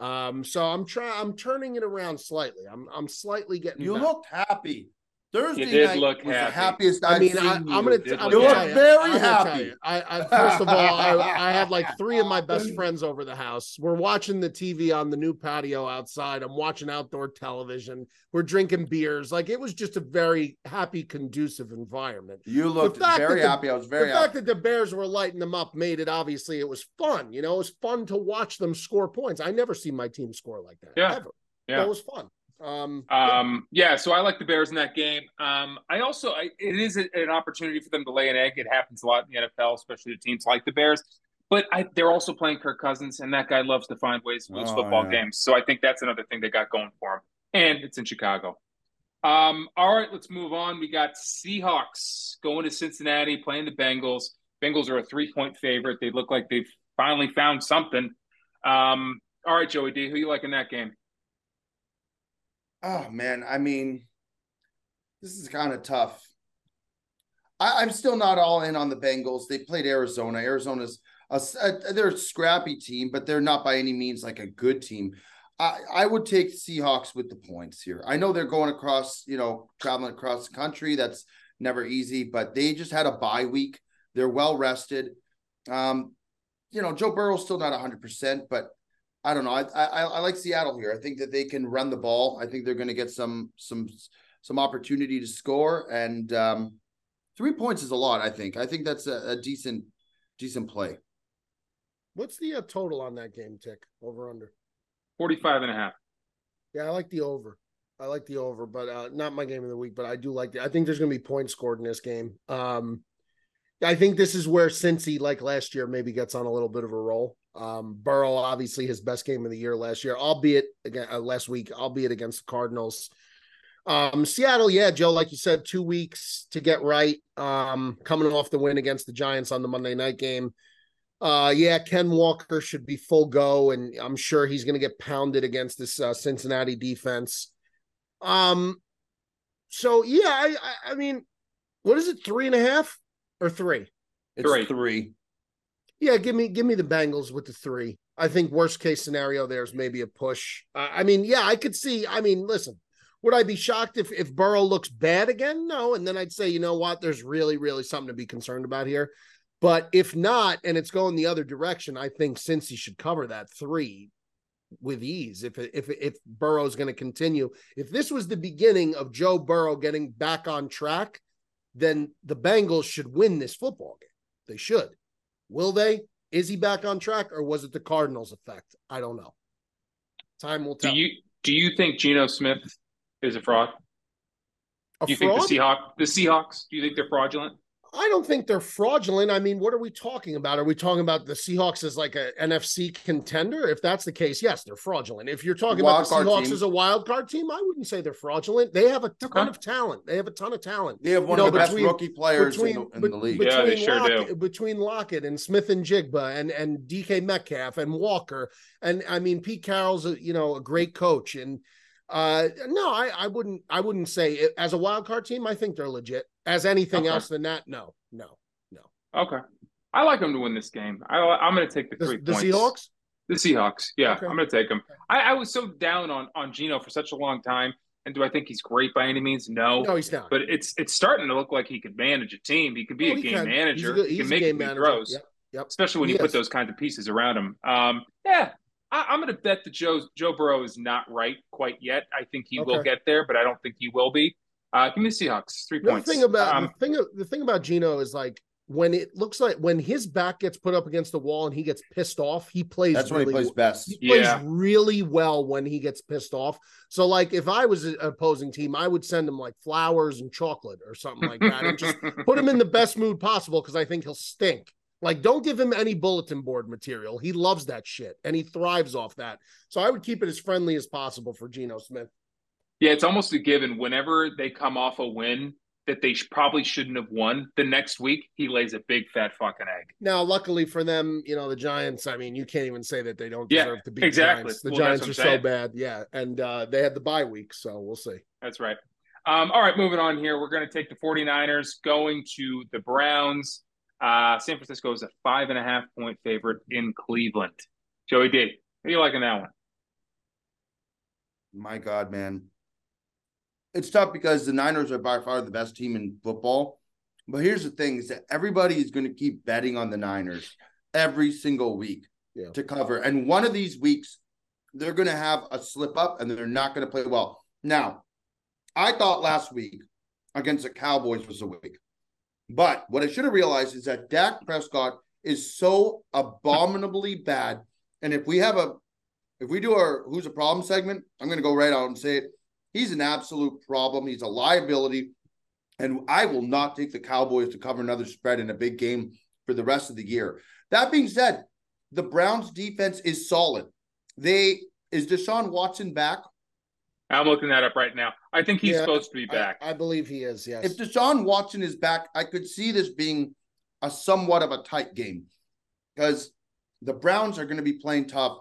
Um, so I'm trying. I'm turning it around slightly. I'm I'm slightly getting. You back. looked happy. Thursday you did look was happy. the happiest I've I mean, I, am gonna. You, I'm you look very I'm happy. I, I, first of all, I, I have like three of my best friends over the house. We're watching the TV on the new patio outside. I'm watching outdoor television. We're drinking beers. Like it was just a very happy, conducive environment. You looked very the, happy. I was very. The happy. fact that the Bears were lighting them up made it obviously it was fun. You know, it was fun to watch them score points. I never see my team score like that. Yeah. Ever. Yeah. That was fun. Um, um, yeah, so I like the Bears in that game. Um, I also, I, it is a, an opportunity for them to lay an egg. It happens a lot in the NFL, especially to teams like the Bears. But I, they're also playing Kirk Cousins, and that guy loves to find ways to lose oh, football yeah. games. So I think that's another thing they got going for him. And it's in Chicago. Um, all right, let's move on. We got Seahawks going to Cincinnati, playing the Bengals. Bengals are a three point favorite. They look like they've finally found something. Um, all right, Joey D, who you like in that game? Oh man, I mean, this is kind of tough. I, am still not all in on the Bengals. They played Arizona. Arizona's a, a, they're a scrappy team, but they're not by any means like a good team. I, I would take Seahawks with the points here. I know they're going across, you know, traveling across the country. That's never easy, but they just had a bye week. They're well rested. Um, you know, Joe Burrow's still not 100%, but I don't know. I, I, I like Seattle here. I think that they can run the ball. I think they're going to get some some some opportunity to score, and um, three points is a lot. I think. I think that's a, a decent decent play. What's the uh, total on that game? Tick over under 45 and a half. Yeah, I like the over. I like the over, but uh, not my game of the week. But I do like it. I think there's going to be points scored in this game. Um, I think this is where Cincy, like last year, maybe gets on a little bit of a roll. Um, Burrow, obviously, his best game of the year last year, albeit again uh, last week, albeit against the Cardinals. Um, Seattle, yeah, Joe, like you said, two weeks to get right. Um, coming off the win against the Giants on the Monday night game. Uh, yeah, Ken Walker should be full go, and I'm sure he's going to get pounded against this uh, Cincinnati defense. Um, so yeah, I, I, I mean, what is it, three and a half or three? It's three. three. Yeah, give me give me the Bengals with the three. I think worst case scenario there's maybe a push. Uh, I mean, yeah, I could see. I mean, listen, Would I be shocked if if Burrow looks bad again? No, and then I'd say, you know what, there's really really something to be concerned about here. But if not, and it's going the other direction, I think Cincy should cover that three with ease. If if if Burrow's going to continue, if this was the beginning of Joe Burrow getting back on track, then the Bengals should win this football game. They should. Will they? Is he back on track, or was it the Cardinals' effect? I don't know. Time will tell. Do you do you think Geno Smith is a fraud? A Do you fraud? think the Seahawks the Seahawks? Do you think they're fraudulent? I don't think they're fraudulent. I mean, what are we talking about? Are we talking about the Seahawks as like a NFC contender? If that's the case, yes, they're fraudulent. If you're talking Wild about the card Seahawks team. as a wild card team, I wouldn't say they're fraudulent. They have a ton Okay. of talent. They have a ton of talent. They have one You of know, the best rookie players between, in, the, in the league. Yeah, they between sure do. Lockett, between Lockett and Smith-Njigba and and DK Metcalf and Walker and I mean Pete Carroll's a, you know a great coach and uh no I I wouldn't I wouldn't say it, as a wild card team I think they're legit as anything Okay. else than that no no no. Okay, I like them to win this game. I, I'm going to take the the, three the points. Seahawks The Seahawks. Yeah, Okay. I'm going to take them. I, I was so down on on Geno for such a long time, and do I think he's great by any means? No. no he's not But it's it's starting to look like he could manage a team. He could be Oh, a game can. He's a manager. good- he can make game manager. throws, Yep, yep. especially when He you put those kinds of pieces around him. Um, yeah, I, I'm going to bet that Joe Joe Burrow is not right quite yet. I think he will get there, but I don't think he will be. Uh, give me the Seahawks. Three The points. thing about um, the thing the thing about Geno is like when it looks like when his back gets put up against the wall and he gets pissed off, he plays That's when he plays best. He plays Yeah. really well when he gets pissed off. So, like, if I was an opposing team, I would send him like flowers and chocolate or something like that, and just put him in the best mood possible because I think he'll stink. Like, don't give him any bulletin board material. He loves that shit and he thrives off that. So, I would keep it as friendly as possible for Geno Smith. Yeah, it's almost a given. Whenever they come off a win that they sh- probably shouldn't have won, the next week he lays a big fat fucking egg. Now, luckily for them, you know the Giants. I mean, you can't even say that they don't Yeah, deserve to beat exactly. the Giants. The Well, Giants are so bad, yeah, and uh, they had the bye week, so we'll see. That's right. Um, all right, moving on here. We're going to take the 49ers going to the Browns. Uh, San Francisco is a five and a half point favorite in Cleveland. Joey D, how you liking that one? My God, man. It's tough because the Niners are by far the best team in football. But here's the thing is that everybody is going to keep betting on the Niners every single week Yeah. to cover. And one of these weeks, they're going to have a slip up and they're not going to play well. Now, I thought last week against the Cowboys was a week. But what I should have realized is that Dak Prescott is so abominably bad. And if we have a if we do our who's a problem segment, I'm going to go right out and say it. He's an absolute problem. He's a liability. And I will not take the Cowboys to cover another spread in a big game for the rest of the year. That being said, the Browns defense is solid. They is Deshaun Watson back? I'm looking that up right now. I think he's Yeah, supposed to be I- back. I, believe he is. Yes. If Deshaun Watson is back, I could see this being a somewhat of a tight game because the Browns are going to be playing tough.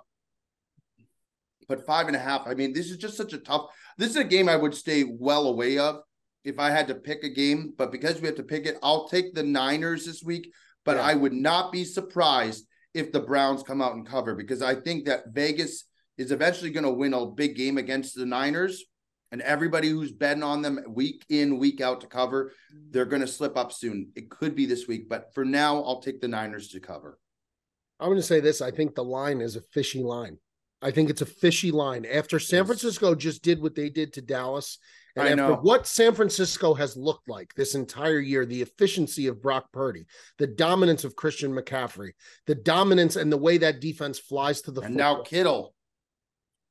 But five and a half, I mean, this is just such a tough. This is a game I would stay well away of if I had to pick a game. But because we have to pick it, I'll take the Niners this week. But Yeah. I would not be surprised if the Browns come out and cover because I think that Vegas is eventually going to win a big game against the Niners. And everybody who's betting on them week in, week out to cover, they're going to slip up soon. It could be this week, but for now, I'll take the Niners to cover. I'm going to say this. I think the line is a fishy line. I think it's a fishy line. After San. Francisco just did what they did to Dallas, and I after know. what San Francisco has looked like this entire year, the efficiency of Brock Purdy, the dominance of Christian McCaffrey, the dominance and the way that defense flies to the And football, now Kittle.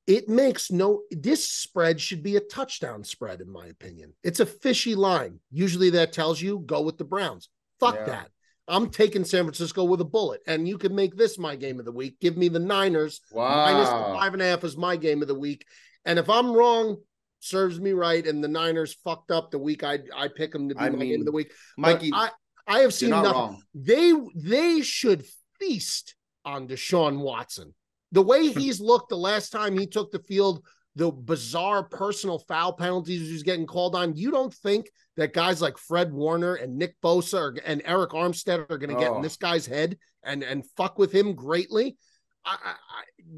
It makes no this spread should be a touchdown spread in my opinion. It's a fishy line. Usually that tells you go with the browns. Fuck Yeah. that. I'm taking san francisco with a bullet and you can make this my game of the week. Give me the niners. Minus the five and a half is my game of the week. And if i'm wrong serves me right and the niners fucked up the week i i pick them to be I my game of the week. But Mikey, i i have seen not nothing. wrong. they they should feast on Deshaun Watson. The way he's looked the last time he took the field, the bizarre personal foul penalties he's getting called on. You don't think that guys like Fred Warner and Nick Bosa are, and Arik Armstead are going to get in Oh. this guy's head and and fuck with him greatly? I, I,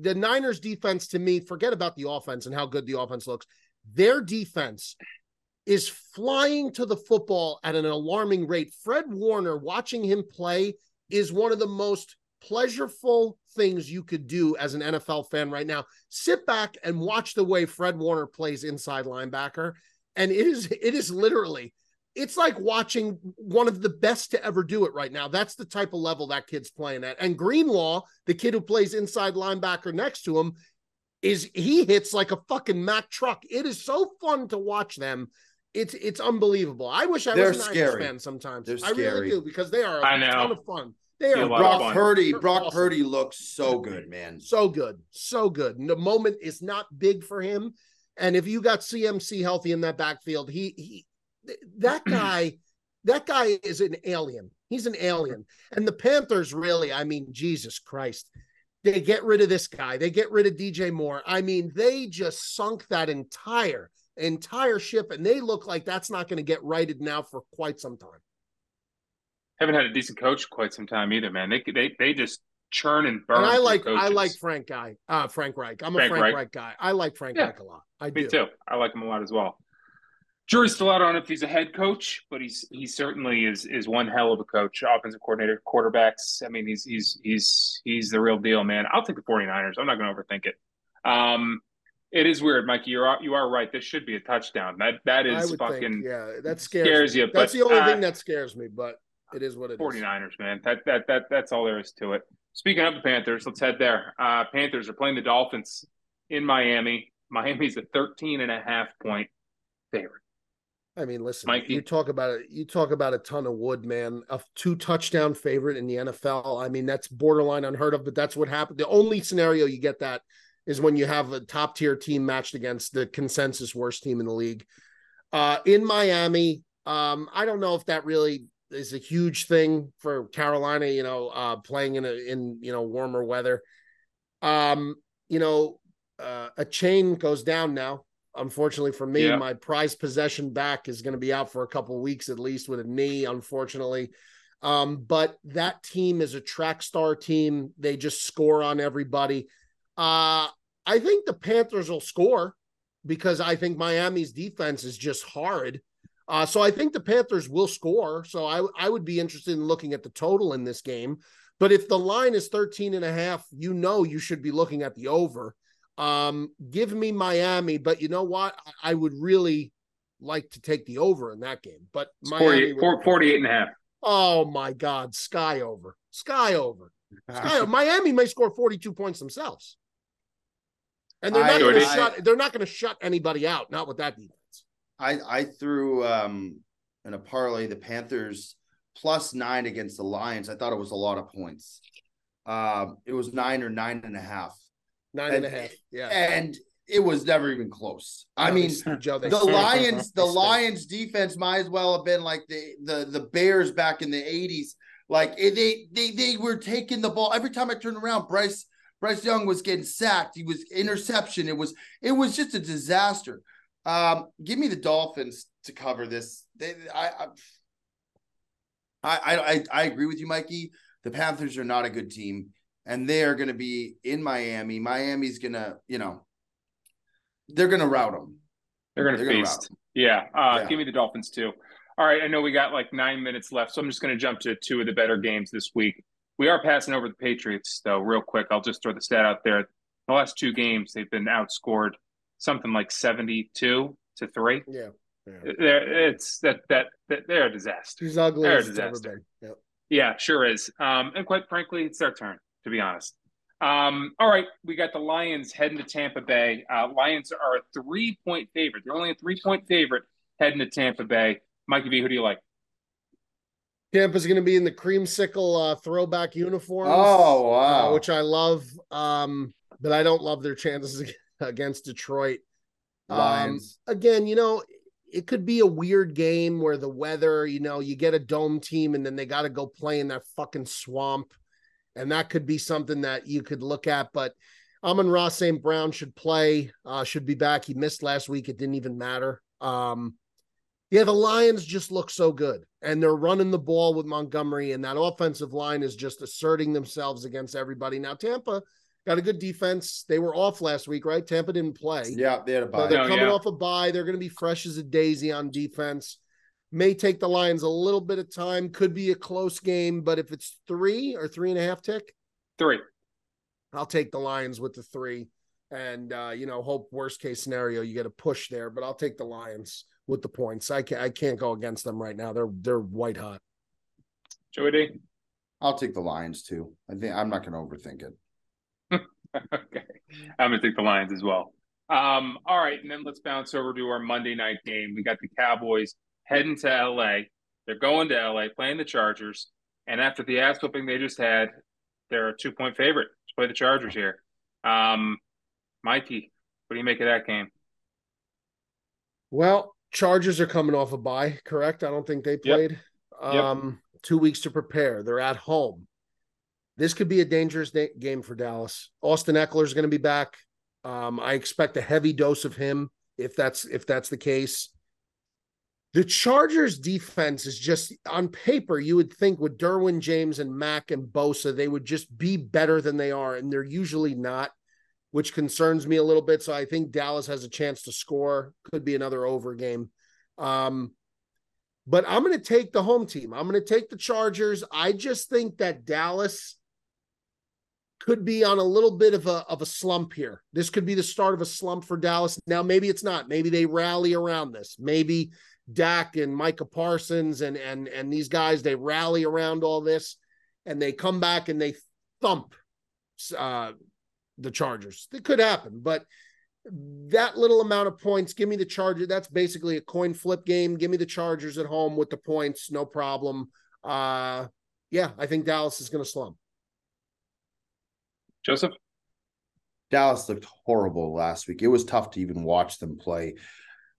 the Niners defense to me, forget about the offense and how good the offense looks. their defense is flying to the football at an alarming rate. Fred Warner, watching him play, is one of the most pleasurable things you could do as an NFL fan right now. Sit back and watch the way Fred Warner plays inside linebacker. And it is it is literally it's like watching one of the best to ever do it right now. That's the type of level that kid's playing at. And Greenlaw, the kid who plays inside linebacker next to him, is he hits like a fucking Mack truck. It is so fun to watch them. It's it's unbelievable. I wish I They're was an scary. Irish fan sometimes. They're I really do because they are a I know. ton of fun. They are a lot of Brock. Purdy, Brock awesome. Purdy looks so good, man. so good, so good. And the moment is not big for him. And if you got CMC healthy in that backfield, he he that guy, that guy is an alien. He's an alien. And the Panthers really, I mean, Jesus Christ. They get rid of this guy. They get rid of DJ Moore. I mean, they just sunk that entire entire ship and they look like that's not going to get righted now for quite some time. Haven't had a decent coach quite some time either, man. They they they just churn and burn. And I like I like Frank guy. Uh Frank Reich. I'm a Frank Frank, Reich. Reich guy. I like Frank Yeah. Reich a lot. I Me do. too. I like him a lot as well. Jury's still out on if he's a head coach, but he's he certainly is is one hell of a coach, offensive coordinator, quarterbacks. I mean, he's he's he's he's the real deal, man. I'll take the 49ers. I'm not going to overthink it. Um it is weird, Mikey. You're you are right. This should be a touchdown. That that is fucking think, yeah, that scares, scares you, That's the only uh, thing that scares me, but it is what it is. 49ers, man. That that that that's all there is to it. Speaking of the Panthers, let's head there. Uh Panthers are playing the Dolphins in Miami. Miami's a 13 and a half point favorite. I mean, listen, Mikey? you talk about it. You talk about a ton of wood, man. A two touchdown favorite in the NFL. I mean, that's borderline unheard of, but that's what happened. The only scenario you get that is when you have a top tier team matched against the consensus worst team in the league. Uh, in Miami, um, I don't know if that really is a huge thing for Carolina. You know, uh, playing in a in you know warmer weather. Um, you know, uh, Achane goes down now. Unfortunately for me, Yeah. my prized possession back is going to be out for a couple of weeks at least with a knee, unfortunately. Um, but that team is a track star team. They just score on everybody. Uh, I think the Panthers will score because I think Miami's defense is just hard. Uh, so I think the Panthers will score. So I, I would be interested in looking at the total in this game. But if the line is 13 and a half, you know you should be looking at the over. Um, give me Miami, but you know what? I- I would really like to take the over in that game. But It's Miami 48, would- four- 48 and a half. Oh my God, sky over, sky over, sky. Miami may score forty-two points themselves, and they're not going to shut. They're not going to shut anybody out. Not with that defense. I I threw um in a parlay the Panthers plus nine against the Lions. I thought it was a lot of points. Um, it was nine or nine and a half, Nine and a half. Yeah. and it was never even close. I mean, Joe, the. Lions, the. Lions defense might as well have been like the the the Bears back in the eighties. Like they they they were taking the ball every time I turned around. Bryce Bryce Young was getting sacked. He was interception. It was it was just a disaster. Um, give me the Dolphins to cover this. They, I, I, I, I, I agree with you, Mikey. The Panthers are not a good team, and they are going to be in Miami. Miami's going to, you know, they're going to rout them. They're going to feast. Yeah. Uh, Yeah. Give me the Dolphins too. All right. I know we got like nine minutes left, so I'm just going to jump to two of the better games this week. We are passing over the Patriots, though, real quick. I'll just throw the stat out there. The last two games, they've been outscored something like 72 to three. Yeah. yeah. They're, it's that, that, that they're a disaster. He's ugly They're a as ever disaster. been. Yep. Yeah, sure is. Um, and quite frankly, it's their turn, to be honest. Um, all right, we got the Lions heading to Tampa Bay. Uh, Lions are a three point favorite. They're only a three point favorite heading to Tampa Bay. Mikey V, who do you like? Tampa's going to be in the creamsicle uh, throwback uniforms. Oh uh, wow! which I love. Um, but I don't love their chances against Detroit. Um, again, you know, it could be a weird game where the weather, you know, you get a dome team and then they got to go play in that fucking swamp. And that could be something that you could look at. But Amon-Ra St. Brown should play, uh, should be back. He missed last week. It didn't even matter. Um, yeah, the Lions just look so good. And they're running the ball with Montgomery, and that offensive line is just asserting themselves against everybody. Now, Tampa got a good defense. They were off last week, right? Tampa didn't play. Yeah, they had a So they're No, coming yeah. off a bye. They're going to be fresh as a daisy on defense. May take the Lions a little bit of time. Could be a close game, but if it's three or three and a half tick, Three. I'll take the Lions with the three. And uh, you know, hope worst case scenario you get a push there, but I'll take the Lions with the points. I can't I can't go against them right now. They're they're white hot. Joey D. I'll take the Lions too. I think I'm not going to overthink it. okay. I'm gonna take the Lions as well. Um, all right, and then let's bounce over to our Monday night game. We got the Cowboys heading to LA. They're going to LA, playing the Chargers, and after the ass whooping they just had, they're a two point favorite to play the Chargers here. Um, Mikey, what do you make of that game? Well, Chargers are coming off a bye, correct? I don't think they played. Um, two weeks to prepare. They're at home. This could be a dangerous da- game for Dallas. Austin Ekeler is going to be back. Um, I expect a heavy dose of him if that's if that's the case. The Chargers defense is just on paper, you would think with Derwin James and Mack and Bosa, they would just be better than they are, and they're usually not, which concerns me a little bit. So I think Dallas has a chance to score. Could be another over game. Um, but I'm going to take the home team. I'm going to take the Chargers. I just think that Dallas could be on a little bit of a of a slump here. This could be the start of a slump for Dallas. Now maybe it's not. Maybe they rally around this. Maybe Dak and Micah Parsons and and and these guys they rally around all this and they come back and they thump uh the Chargers. It could happen, but that little amount of points, give me the Chargers. That's basically a coin flip game. Give me the Chargers at home with the points, no problem. Uh yeah, I think Dallas is going to slump. Joseph? Dallas looked horrible last week. It was tough to even watch them play.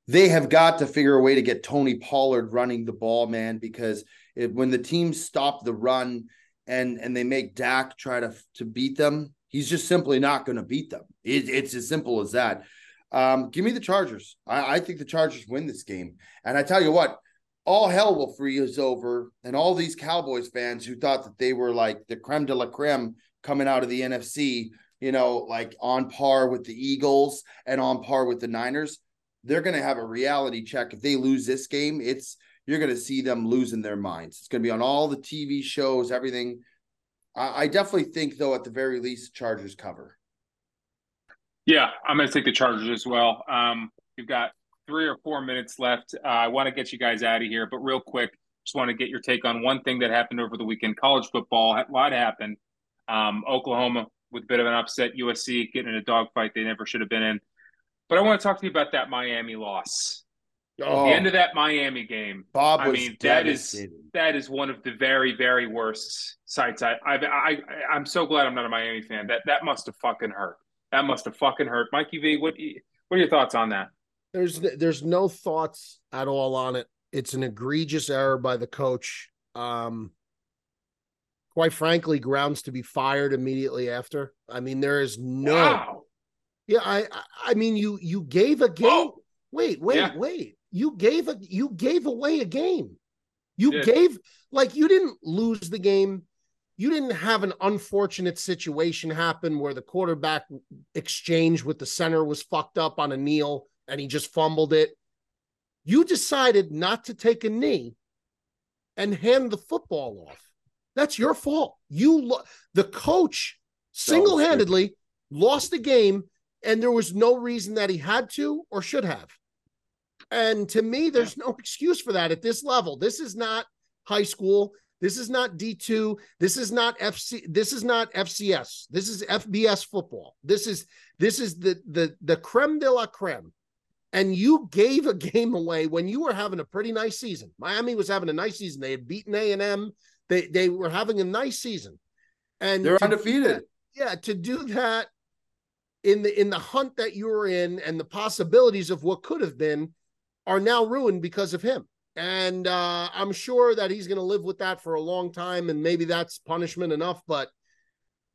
They have got to figure a way to get Tony Pollard running the ball, man, because it, when the teams stop the run and and they make Dak try to to beat them, he's just simply not going to beat them. It, it's as simple as that. Um, give me the Chargers. I, I think the Chargers win this game. And I tell you what, all hell will freeze over, and all these Cowboys fans who thought that they were like the creme de la creme coming out of the NFC, you know, like on par with the Eagles and on par with the Niners, they're going to have a reality check. If they lose this game, it's you're going to see them losing their minds. It's going to be on all the TV shows, everything. I, I definitely think, though, at the very least, Chargers cover. Yeah, I'm going to take the Chargers as well. Um, we've got three or four minutes left. Uh, I want to get you guys out of here, but real quick, just want to get your take on one thing that happened over the weekend. College football, a lot happened. Um, Oklahoma with a bit of an upset, USC getting in a dogfight they never should have been in. But I want to talk to you about that Miami loss. Oh, The end of that Miami game. Bob I was mean, that is that is one of the very, very worst sights. I, I, I, I'm so glad I'm not a Miami fan. That that must have fucking hurt. That must have fucking hurt. Mikey V, what what are your thoughts on that? There's there's no thoughts at all on it. It's an egregious error by the coach. Um quite frankly, grounds to be fired immediately after. I mean, there is no Wow. Yeah, I I- mean you you gave a game. Whoa. Wait, wait, Yeah. wait. You gave a you gave away a game. You Did. gave like you didn't lose the game. You didn't have an unfortunate situation happen where the quarterback exchange with the center was fucked up on a kneel and he just fumbled it. You decided not to take a knee and hand the football off. That's your fault. You lo- the coach single-handedly lost the game and there was no reason that he had to or should have. And to me, there's no excuse for that at this level. This is not high school. This is not D2. This is not FC. This is not FCS. This is FBS football. This is this is the the the creme de la creme. And you gave a game away when you were having a pretty nice season. Miami was having a nice season. They had beaten A and M. They they were having a nice season. And They're undefeated. that- yeah, to do that in the in the hunt that you were in and the possibilities of what could have been are now ruined because of him. And uh, I'm sure that he's going to live with that for a long time, and maybe that's punishment enough. But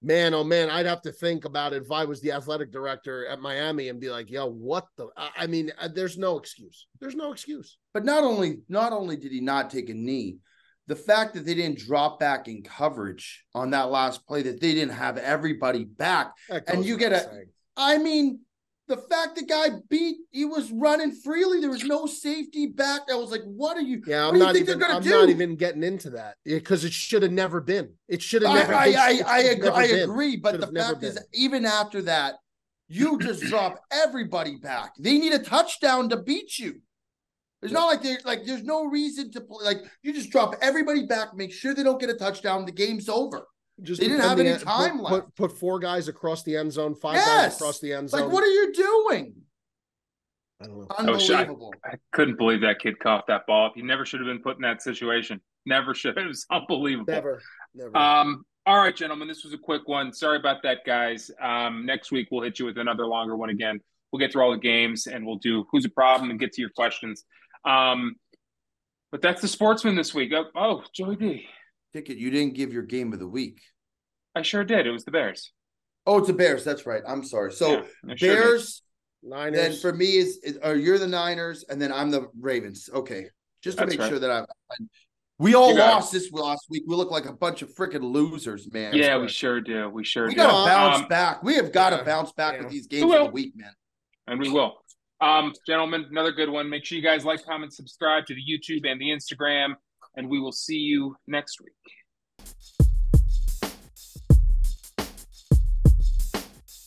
man, oh man, I'd have to think about it if I was the athletic director at Miami and be like, "Yo, what the?" I mean, uh, there's no excuse. There's no excuse. But not only not only did he not take a knee, the fact that they didn't drop back in coverage on that last play, that they didn't have everybody back, and you get a, saying. I mean, the fact the guy beat, he was running freely. There was no safety back. I was like, "What are you? Yeah, I'm not even. I'm do? not even getting into that because it should have never been. It should have never. I, I, I, agree, I agree. But the fact is, even after that, you just drop everybody back. They need a touchdown to beat you. It's not like there's like there's no reason to play. Like you just drop everybody back, make sure they don't get a touchdown. The game's over. Just they didn't have any time put, left. Put, put, four guys across the end zone, five yes! guys across the end zone. Like, what are you doing? I don't know. Unbelievable. I, I, couldn't believe that kid coughed that ball. He never should have been put in that situation. Never should. It was unbelievable. Never. Never. Um, all right, gentlemen, this was a quick one. Sorry about that, guys. Um, next week we'll hit you with another longer one again. We'll get through all the games and we'll do who's a problem and get to your questions. Um, but that's the Sportsmen this week. Oh, oh, Joey D. Ticket, you didn't give your game of the week. I sure did. It was the Bears. Oh, it's the Bears. That's right. I'm sorry. So yeah, Bears, sure Niners. Then for me is, is or you're the Niners, and then I'm the Ravens. Okay, just to that's make right. sure that I, we all lost this last week. We look like a bunch of freaking losers, man. Yeah, we sure do. We sure we do. We gotta bounce um, back. We have got to yeah, bounce back yeah. with these games of the week, man. And we will. Um, gentlemen, another good one. Make sure you guys like, comment, subscribe to the YouTube and the Instagram, and we will see you next week.